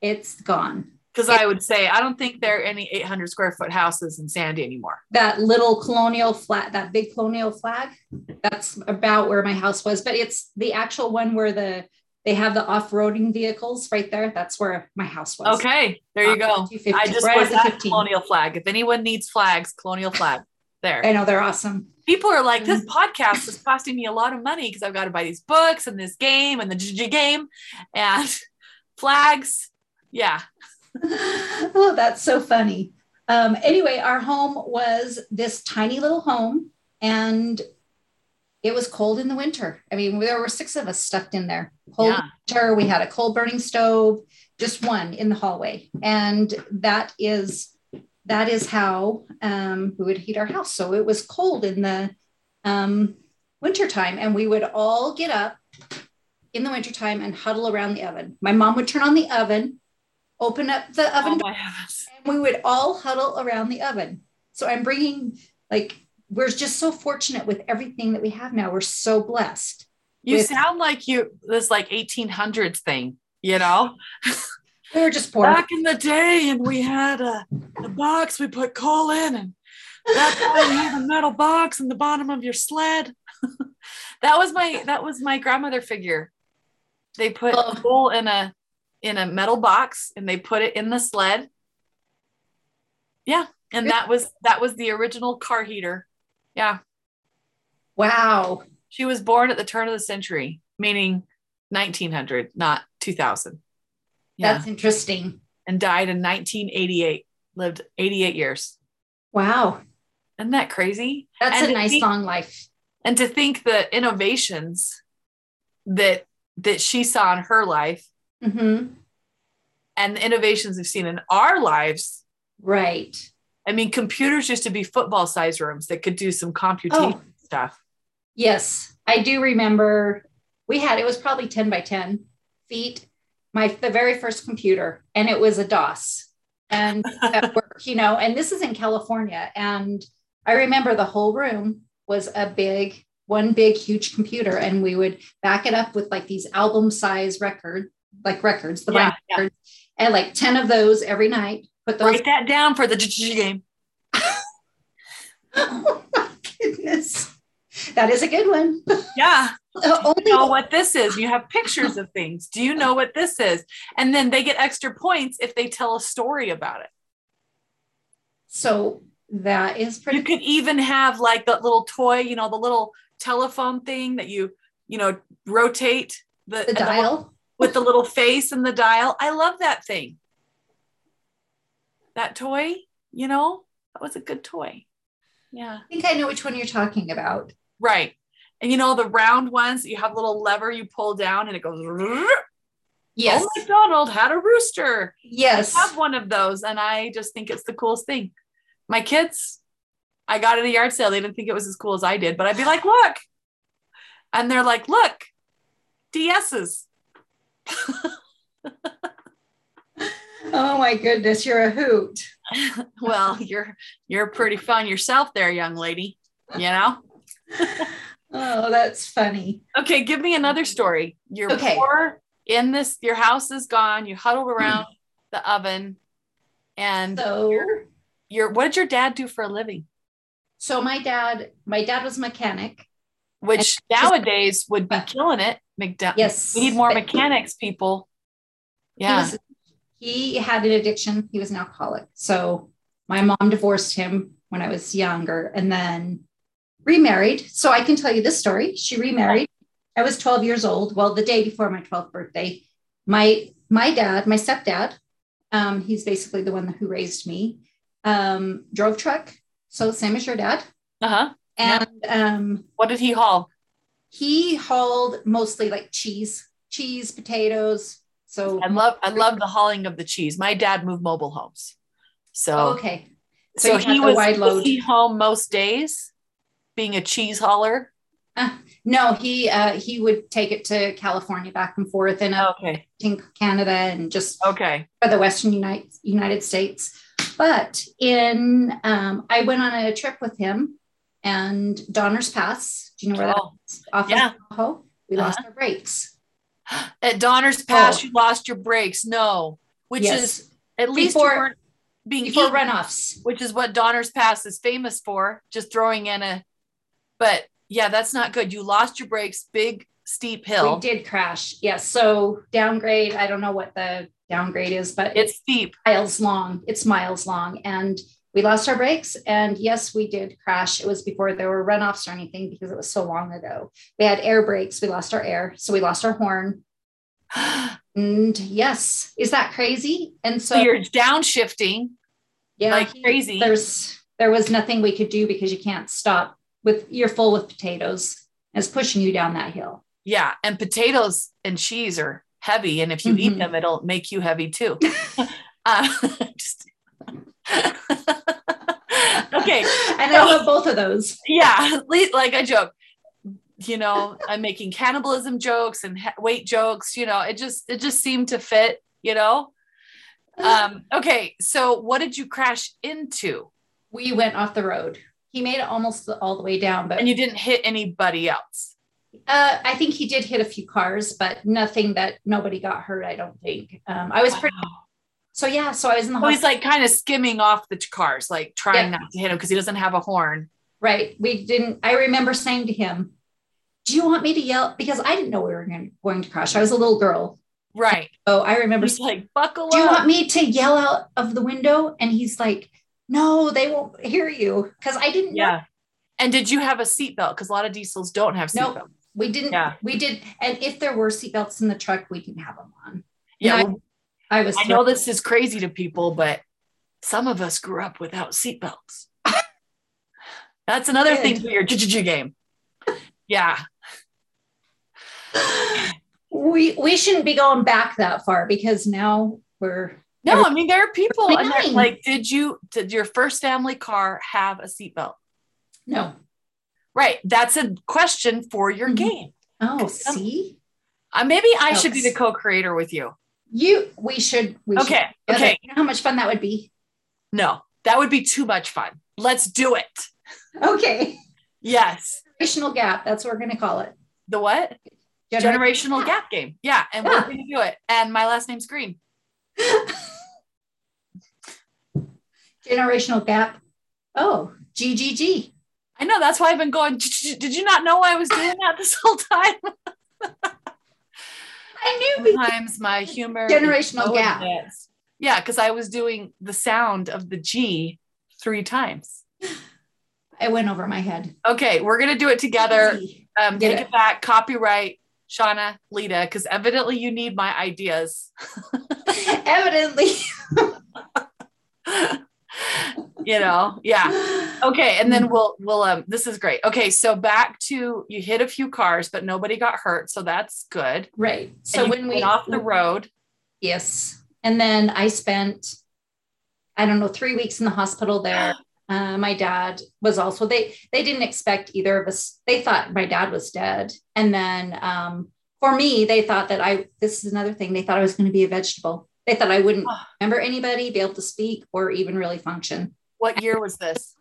It's gone. Because I would say I don't think there are any 800 square foot houses in Sandy anymore. That little colonial flat, that big colonial flag, that's about where my house was. But it's the actual one where the they have the off-roading vehicles right there. That's where my house was. Okay, there you go. I just right was the that 15. colonial flag. If anyone needs flags, colonial flag. There. I know they're awesome. People are like, this Mm-hmm. podcast is costing me a lot of money because I've got to buy these books and this game and the GG game and flags. Yeah. oh, that's so funny. Um, anyway, our home was this tiny little home, and it was cold in the winter. I mean, there were six of us stuck in there. Cold Yeah. winter. We had a coal burning stove, just one in the hallway, and that is that is how um, we would heat our house. So it was cold in the um, wintertime, and we would all get up in the wintertime and huddle around the oven. My mom would turn on the oven, open up the oven Oh door, and we would all huddle around the oven. So I'm bringing like we're just so fortunate with everything that we have now. We're so blessed. You With- sound like you this like 1800s thing, you know? We were just poor. Back in the day, and we had a, a box we put coal in, and that's why you have a metal box in the bottom of your sled. that was my that was my grandmother figure. They put Oh. coal in a in a metal box and they put it in the sled. Yeah, and that was that was the original car heater. Yeah, Wow. she was born at the turn of the century, meaning 1900, not 2000. Yeah, That's interesting. and died in 1988. Lived 88 years. Wow. Isn't that crazy? That's And a nice think- long life. And to think the innovations that that she saw in her life hmm and the innovations we've seen in our lives. Right. I mean, computers used to be football size rooms that could do some computation Oh. stuff. Yes, I do remember we had it was probably 10 by 10 feet, my the very first computer, and it was a DOS. And at work, you know, and this is in California. And I remember the whole room was a big, one big, huge computer, and we would back it up with like these album size record, like records, the Yeah, yeah. records, and like 10 of those every night. Put those Write that down for the game. Oh my goodness. That is a good one. Yeah. Uh, you Only know what this is. You have pictures of things. Do you know what this is? And then they get extra points if they tell a story about it. so that is pretty You could even have like that little toy, you know, the little telephone thing that you, you know, rotate the, the dial. with the little face and the dial. I love that thing. That toy, you know, that was a good toy. Yeah. I think I know which one you're talking about. Right. And you know, the round ones, you have a little lever you pull down and it goes, Yes. oh, McDonald had a rooster. yes. I have one of those and I just think it's the coolest thing. My kids, I got at a yard sale. They didn't think it was as cool as I did, but I'd be like, look. And they're like, look, DS's. Oh my goodness, you're a hoot. well, you're you're pretty fun yourself there, young lady. You know? Oh, that's funny. Okay, give me another story. You're Okay. poor in this, your house is gone, you huddled around hmm. the oven, and So you're, you're what did your dad do for a living? so my dad, my dad was a mechanic. Which nowadays would be killing it. McDo- Yes. We need more mechanics, people. He, Yeah. was, he had an addiction. He was an alcoholic. So my mom divorced him when I was younger and then remarried. So I can tell you this story. She remarried. I was 12 years old. Well, the day before my 12th birthday, my my dad, my stepdad, um, he's basically the one who raised me, um, drove truck. So same as your dad. Uh-huh. And um, What did he haul? he hauled mostly like cheese, cheese, potatoes. So I love I love the hauling of the cheese. My dad moved mobile homes. So Oh, okay. so, had he was, wide was load. he home most days being a cheese hauler. No, he uh, he would take it to California back and forth and up Okay. in Canada and just Okay. for the Western United United States. But in um, I went on a trip with him and Donner's Pass. Do you know where that Oh, is? Off yeah. of Tahoe. We lost our brakes. at Donner's Pass, Oh. you lost your brakes. No, which yes, is at least Before- being before eaten, runoffs. which is what Donner's Pass is famous for. Just throwing in a, but yeah, that's not good. You lost your brakes, big steep hill. We did crash. Yes. So downgrade. I don't know what the downgrade is, but it's It's steep. miles long. It's miles long. And we lost our brakes. And yes, we did crash. It was before there were runoffs or anything because it was so long ago. We had air brakes. We lost our air. So we lost our horn. And yes, is that crazy? And so, so you're downshifting yeah, like crazy. there's there was nothing we could do because you can't stop with you're full with potatoes. It's pushing you down that hill. Yeah, and potatoes and cheese are heavy, and if you eat Mhm. them, it'll make you heavy too. uh, just okay, And I love both of those. yeah. Like I joke, you know, I'm making cannibalism jokes and weight jokes. You know, it just it just seemed to fit. You know. Um, okay, so what did you crash into? We went off the road. He made it almost all the way down, but And you didn't hit anybody else. Uh, I think he did hit a few cars, but nothing that nobody got hurt. I don't think. Um, I was pretty. Wow. So yeah, so I was in the So he's like kind of skimming off the cars, like trying Yeah. not to hit him because he doesn't have a horn. right. We didn't. I remember saying to him, "Do you want me to yell?" Because I didn't know we were going, going to crash. I was a little girl. Right. Oh, I remember. He's like, buckle up. Do you want me to yell out of the window? And he's like, "No, they won't hear you." Because I didn't. know. yeah. And did you have a seatbelt? Because a lot of diesels don't have seatbelts. We didn't. Yeah. We did. And if there were seatbelts in the truck, we didn't have them on. Yeah. I- well, I was. I know this is crazy to people, but some of us grew up without seatbelts. That's another Good. thing for your game. Yeah. we we shouldn't be going back that far because now We're No, I mean there are people like, did you did your first family car have a seatbelt? no. Right. That's a question for your Mhm. game. Oh, Some- see, Uh, maybe I should be the co-creator with you. you. We should. We Okay. together. Okay. You know how much fun that would be. No, that would be too much fun. Let's do it. Okay. Yes. Generational gap. That's what we're going to call it. The what? Gener- Generational gap game. Yeah. And we're going to do it. And my last name's Green. Generational gap. Oh, GGG. I know. That's why I've been going. Did you not know I was doing that this whole time? I knew. Sometimes my humor. Generational gap. advanced. Yeah, because I was doing the sound of the G three times. I went over my head. Okay, we're gonna do it together. Um, take it. it back. Copyright, Shanna, Lita, because evidently you need my ideas. Evidently. You know, yeah. Okay, and then we'll we'll um. This is great. Okay, so back to you hit a few cars, but nobody got hurt, so that's good. Right. So when we off the road, Yes. And then I spent, I don't know, three weeks in the hospital there. Uh, my dad was also they they didn't expect either of us. They thought my dad was dead, and then um, for me, they thought that I. This is another thing. They thought I was going to be a vegetable. They thought I wouldn't Ah. remember anybody, be able to speak, or even really function. what year was this?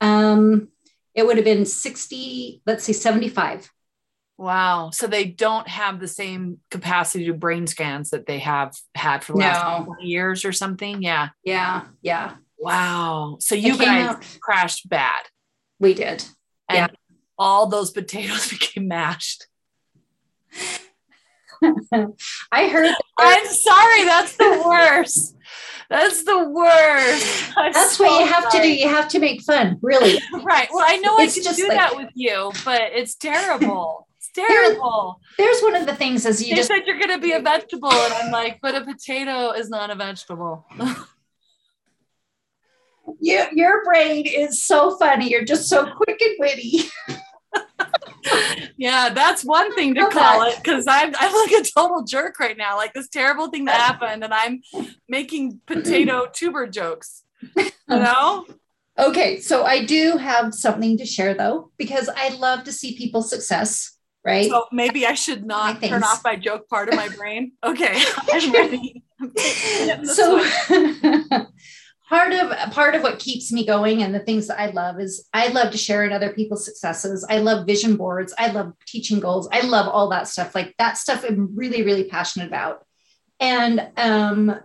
Um, it would have been sixty. Let's see, seventy-five. Wow. So they don't have the same capacity to brain scans that they have had for the last No. 20 years or something. Yeah. Yeah, yeah. Wow. So you guys out- crashed bad we did. and Yeah. all those potatoes became mashed. I heard I'm sorry. That's the worst. That's the worst. I'm That's so what you have to do. You have to make fun, really. Right. Well, I know It's I can just do like- that with you, but it's terrible. It's terrible. There's one of the things as you You just said you're going to be a vegetable. And I'm like, but a potato is not a vegetable. you, your brain is so funny. You're just so quick and witty. Yeah, that's one thing to call it because I'm I'm like a total jerk right now. Like this terrible thing that happened, and I'm making potato tuber jokes. You um, know? Okay, so I do have something to share though, because I love to see people's success, right? So maybe I should not turn off my joke part of my brain. Okay, I'm ready. I'm so. part of part of what keeps me going and the things that I love is I love to share in other people's successes. I love vision boards. I love teaching goals. I love all that stuff. Like that stuff I'm really, really passionate about. And um,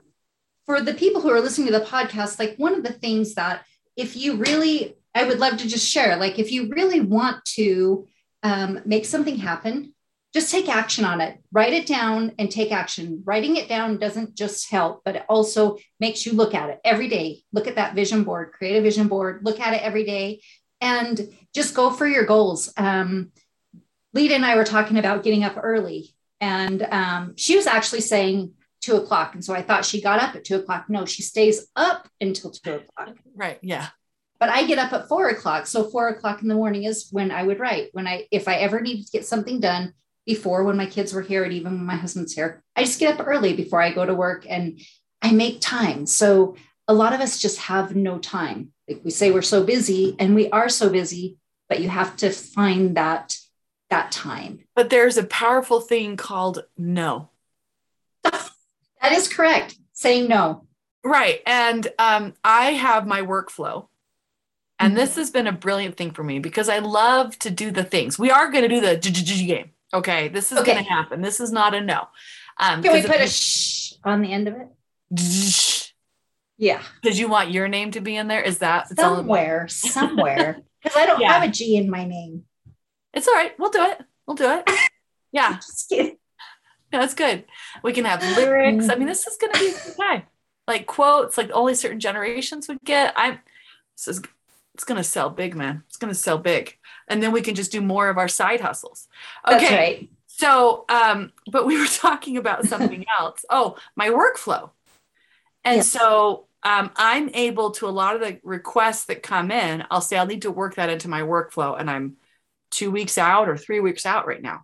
for the people who are listening to the podcast, like one of the things that if you really, I would love to just share, like if you really want to um, make something happen, just take action on it. Write it down and take action. Writing it down doesn't just help, but it also makes you look at it every day. Look at that vision board, create a vision board, look at it every day, and just go for your goals. Um, Lita and I were talking about getting up early, and um, she was actually saying two o'clock. And so I thought she got up at two o'clock. No, she stays up until two o'clock right, yeah. but I get up at four o'clock. So four o'clock in the morning is when I would write. When I, if I ever needed to get something done before when my kids were here and even when my husband's here, I just get up early before I go to work and I make time. So a lot of us just have no time. Like we say we're so busy and we are so busy, but you have to find that that time. But there's a powerful thing called no. That is correct. Saying no. Right. And um, I have my workflow. And Mhm. this has been a brilliant thing for me because I love to do the things. We are going to do the game. Okay. This is Okay. going to happen. This is not a no. Um, Can we put a shh on the end of it? you- Yeah. Because you want your name to be in there? Is that it's all Somewhere, somewhere. Because I don't Yeah. have a G in my name. It's all right. We'll do it. We'll do it. Yeah. No, that's good. We can have lyrics. I mean, this is going to be time. Like quotes, like only certain generations would get. I'm. This is. It's going to sell big, man. It's going to sell big, and then we can just do more of our side hustles. Okay. That's right. So, um, but we were talking about something else. Oh, my workflow. And so um, I'm able to a lot of the requests that come in. I'll say I'll need to work that into my workflow, and I'm two weeks out or three weeks out right now.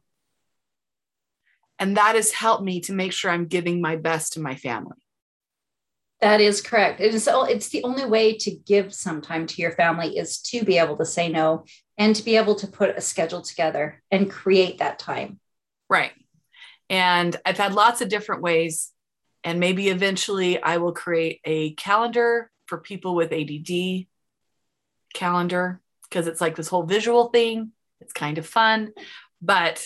And that has helped me to make sure I'm giving my best to my family. That is correct. And It is, it's the only way to give some time to your family is to be able to say no and to be able to put a schedule together and create that time. Right. And I've had lots of different ways. And maybe eventually I will create a calendar for people with ADD calendar because it's like this whole visual thing. It's kind of fun, but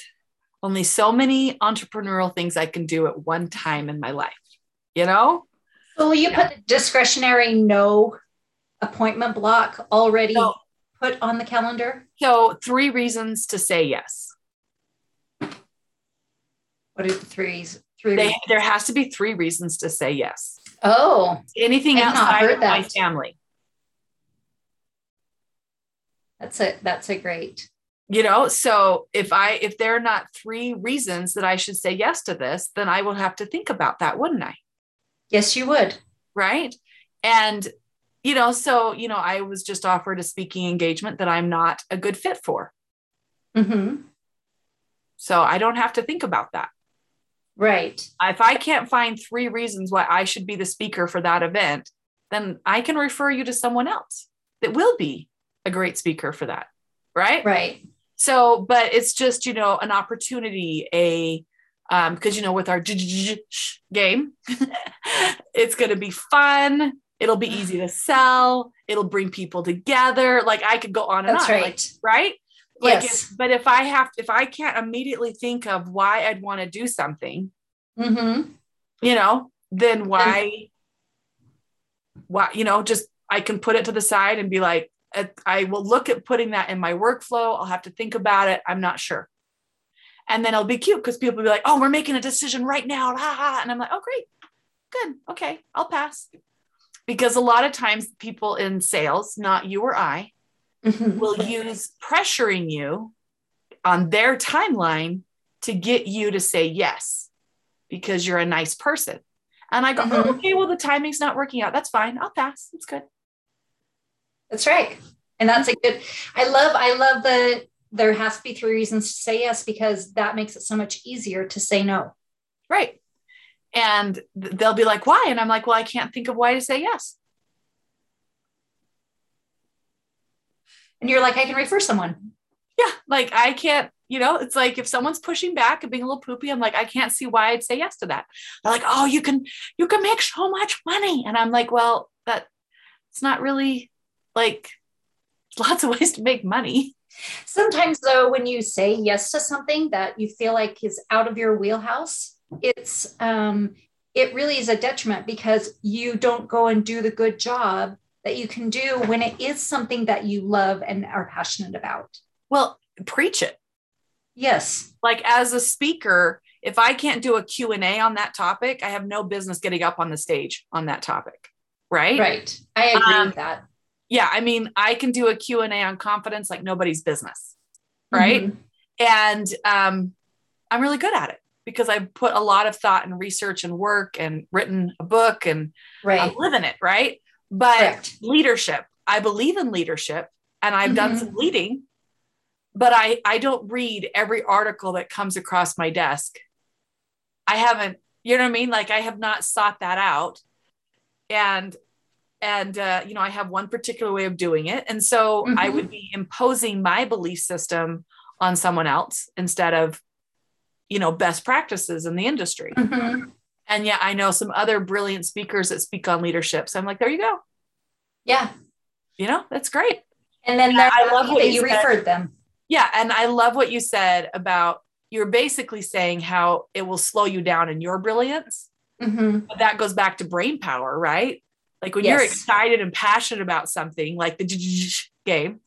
only so many entrepreneurial things I can do at one time in my life, you know? So will you yeah. put the discretionary no appointment block already so, put on the calendar? So, three reasons to say yes. What are the threes? Three. They, there has to be three reasons to say yes. Oh, anything outside of my family. That's it. That's a great. You know, so if I if there are not three reasons that I should say yes to this, then I will have to think about that, wouldn't I? Yes, you would. Right. And you know, so, you know, I was just offered a speaking engagement that I'm not a good fit for. Mm-hmm. So I don't have to think about that. Right. If I can't find three reasons why I should be the speaker for that event, then I can refer you to someone else that will be a great speaker for that. Right. Right. So, but it's just, you know, an opportunity, a, um, because, you know, with our game, it's going to be fun It'll be easy to sell. It'll bring people together. Like I could go on and That's on. right. Like, right? Like yes. if, but if I have, if I can't immediately think of why I'd want to do something, mm-hmm. you know, then why, why, you know, just I can put it to the side and be like, I will look at putting that in my workflow. I'll have to think about it. I'm not sure. And then it'll be cute because people will be like, oh, we're making a decision right now. And I'm like, oh, great. Good. Okay. I'll pass because a lot of times people in sales, not you or I, mm-hmm. will use pressuring you on their timeline to get you to say yes because you're a nice person. And I go, mm-hmm. oh, okay, well, the timing's not working out. That's fine. I'll pass. It's good. That's right. And that's a good, I love, I love the, there has to be three reasons to say yes because that makes it so much easier to say no. Right and they'll be like why? And i'm like well i can't think of why to say yes. And you're like i can refer someone. Yeah like i can't you know it's like if someone's pushing back and being a little poopy i'm like i can't see why i'd say yes to that. They're like oh you can you can make so much money. And i'm like well that it's not really like lots of ways to make money. Sometimes though when you say yes to something that you feel like is out of your wheelhouse it's um, it really is a detriment because you don't go and do the good job that you can do when it is something that you love and are passionate about. Well, preach it. Yes. Like as a speaker, if I can't do a Q&A on that topic, I have no business getting up on the stage on that topic. Right? Right. I agree um, with that. Yeah, I mean, I can do a Q&A on confidence like nobody's business. Right? Mm-hmm. And um I'm really good at it because I put a lot of thought and research and work and written a book and right. I'm living it, right? But Correct. leadership, I believe in leadership and I've mm-hmm. done some leading, but I I don't read every article that comes across my desk. I haven't, you know what I mean? Like I have not sought that out. And and uh, you know, I have one particular way of doing it. And so mm-hmm. I would be imposing my belief system on someone else instead of you know best practices in the industry. Mm-hmm. and yeah i know some other brilliant speakers that speak on leadership. So i'm like there you go. Yeah. You know that's great. And then yeah, i love what you, you referred them. Yeah and i love what you said about you're basically saying how it will slow you down in your brilliance mm-hmm. but that goes back to brain power right? Like when yes. you're excited and passionate about something like the game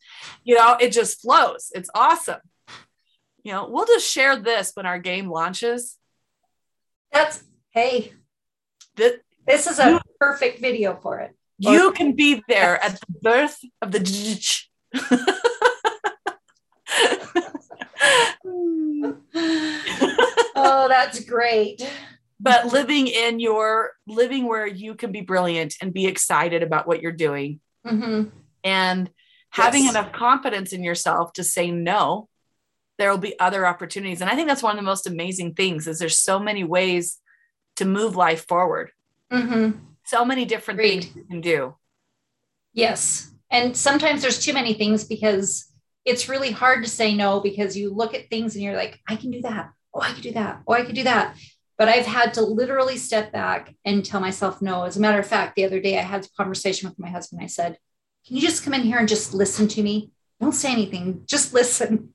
you know it just flows. It's awesome you know, we'll just share this when our game launches. That's hey. This, this is a perfect video for it. You can be there at the birth of the oh, that's great. But living in your living where you can be brilliant and be excited about what you're doing. Mm-hmm. And having yes. enough confidence in yourself to say no there will be other opportunities. And I think that's one of the most amazing things is there's so many ways to move life forward. Mm-hmm. So many different Agreed. things you can do. Yes. And sometimes there's too many things because it's really hard to say no because you look at things and you're like, I can do that. Oh, I could do that. Oh, I could do that. But I've had to literally step back and tell myself no. As a matter of fact, the other day I had a conversation with my husband. I said, Can you just come in here and just listen to me? Don't say anything, just listen.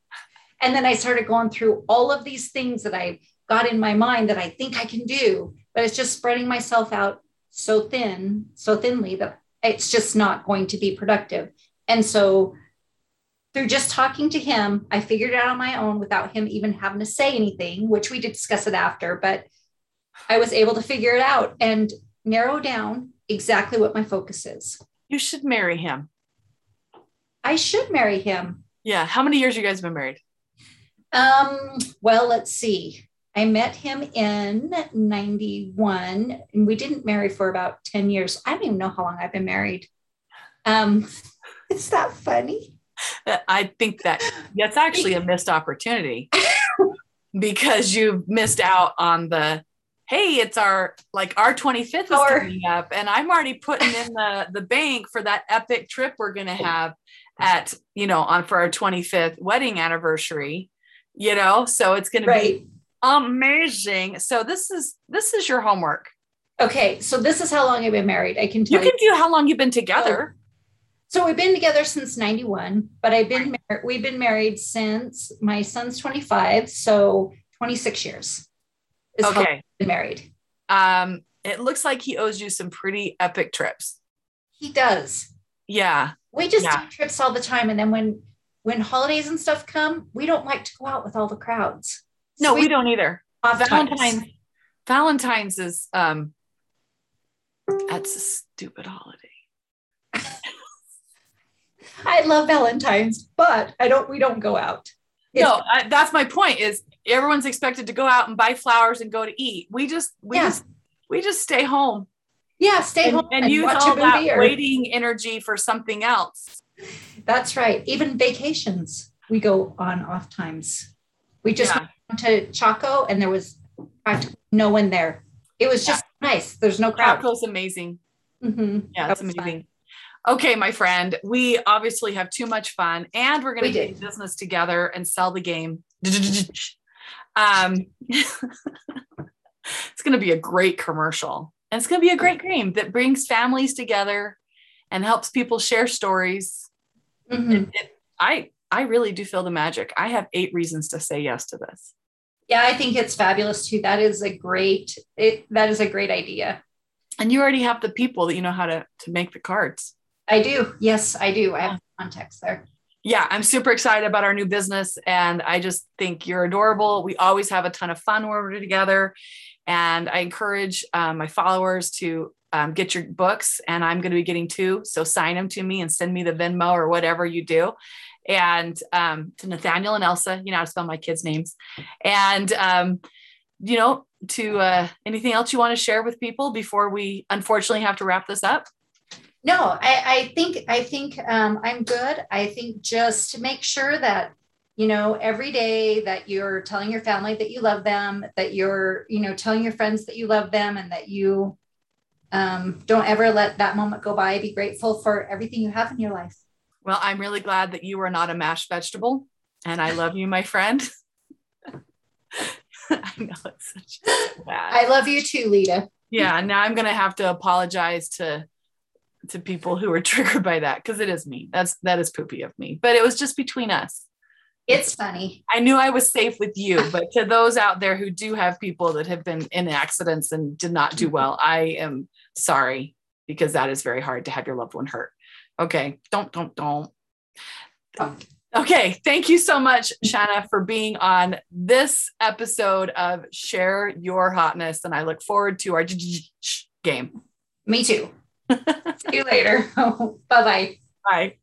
And then I started going through all of these things that I got in my mind that I think I can do, but it's just spreading myself out so thin, so thinly that it's just not going to be productive. And so through just talking to him, I figured it out on my own without him even having to say anything, which we did discuss it after, but I was able to figure it out and narrow down exactly what my focus is. You should marry him. I should marry him. Yeah. How many years you guys been married? Um, well, let's see. I met him in 91 and we didn't marry for about 10 years. I don't even know how long I've been married. Um, is that funny? I think that that's actually a missed opportunity because you've missed out on the hey, it's our like our 25th is Our- coming up, and I'm already putting in the the bank for that epic trip we're gonna have at you know on for our 25th wedding anniversary. You know, so it's gonna be amazing. So this is this is your homework. Okay. So this is how long I've been married. I can You tell you. can do how long you've been together. So we've been together since 91, but I've been mar- we've been married since my son's 25, so 26 years. Is how Okay. we've been married. Um, it looks like he owes you some pretty epic trips. He does. Yeah. We just Yeah. do trips all the time and then when when holidays and stuff come, we don't like to go out with all the crowds. No, So we don't either. times. Valentine's Valentine's is um that's a stupid holiday. I love Valentine's, but I don't we don't go out. It's- no, I, that's my point is everyone's expected to go out and buy flowers and go to eat. We just we Yeah. just we just stay home Yeah, stay and, home and use watch all that or- waiting energy for something else. That's right. Even vacations, we go on off times. We just Yeah. went to Chaco and there was practically no one there. It was just nice. There's no crowd. Chaco's amazing. Mhm. Yeah, That it's was fun. amazing. Okay, my friend, we obviously have too much fun and we're going to do business together and sell the game. Um, it's going to be a great commercial and it's going to be a great game that brings families together and helps people share stories. Mhm. It- it- I, I really do feel the magic. I have eight reasons to say yes to this. Yeah, I think it's fabulous too. That is a great it that is a great idea. And you already have the people that you know how to, to make the cards. I do. Yes, I do. I have context there. yeah, I'm super excited about our new business. And I just think you're adorable. We always have a ton of fun when we're together. And I encourage um, my followers to um, get your books, and I'm going to be getting two. So sign them to me and send me the Venmo or whatever you do. And um, to Nathaniel and Elsa, you know how to spell my kids' names. And, um, you know, to uh, anything else you want to share with people before we unfortunately have to wrap this up? No, I, I think I think um, I'm good. I think just to make sure that you know every day that you're telling your family that you love them, that you're you know telling your friends that you love them, and that you um, don't ever let that moment go by. Be grateful for everything you have in your life. Well, I'm really glad that you are not a mashed vegetable. And I love you, my friend. I know it's such bad. I love you too, Lita. yeah, now I'm gonna have to apologize to to people who are triggered by that because it is me. That's that is poopy of me. But it was just between us. It's funny. I knew I was safe with you, but to those out there who do have people that have been in accidents and did not do well, I am sorry because that is very hard to have your loved one hurt. Okay, don't, don't, don't. Okay, thank you so much, Shanna, for being on this episode of Share Your Hotness. And I look forward to our game. Me too. See you later. bye bye. Bye.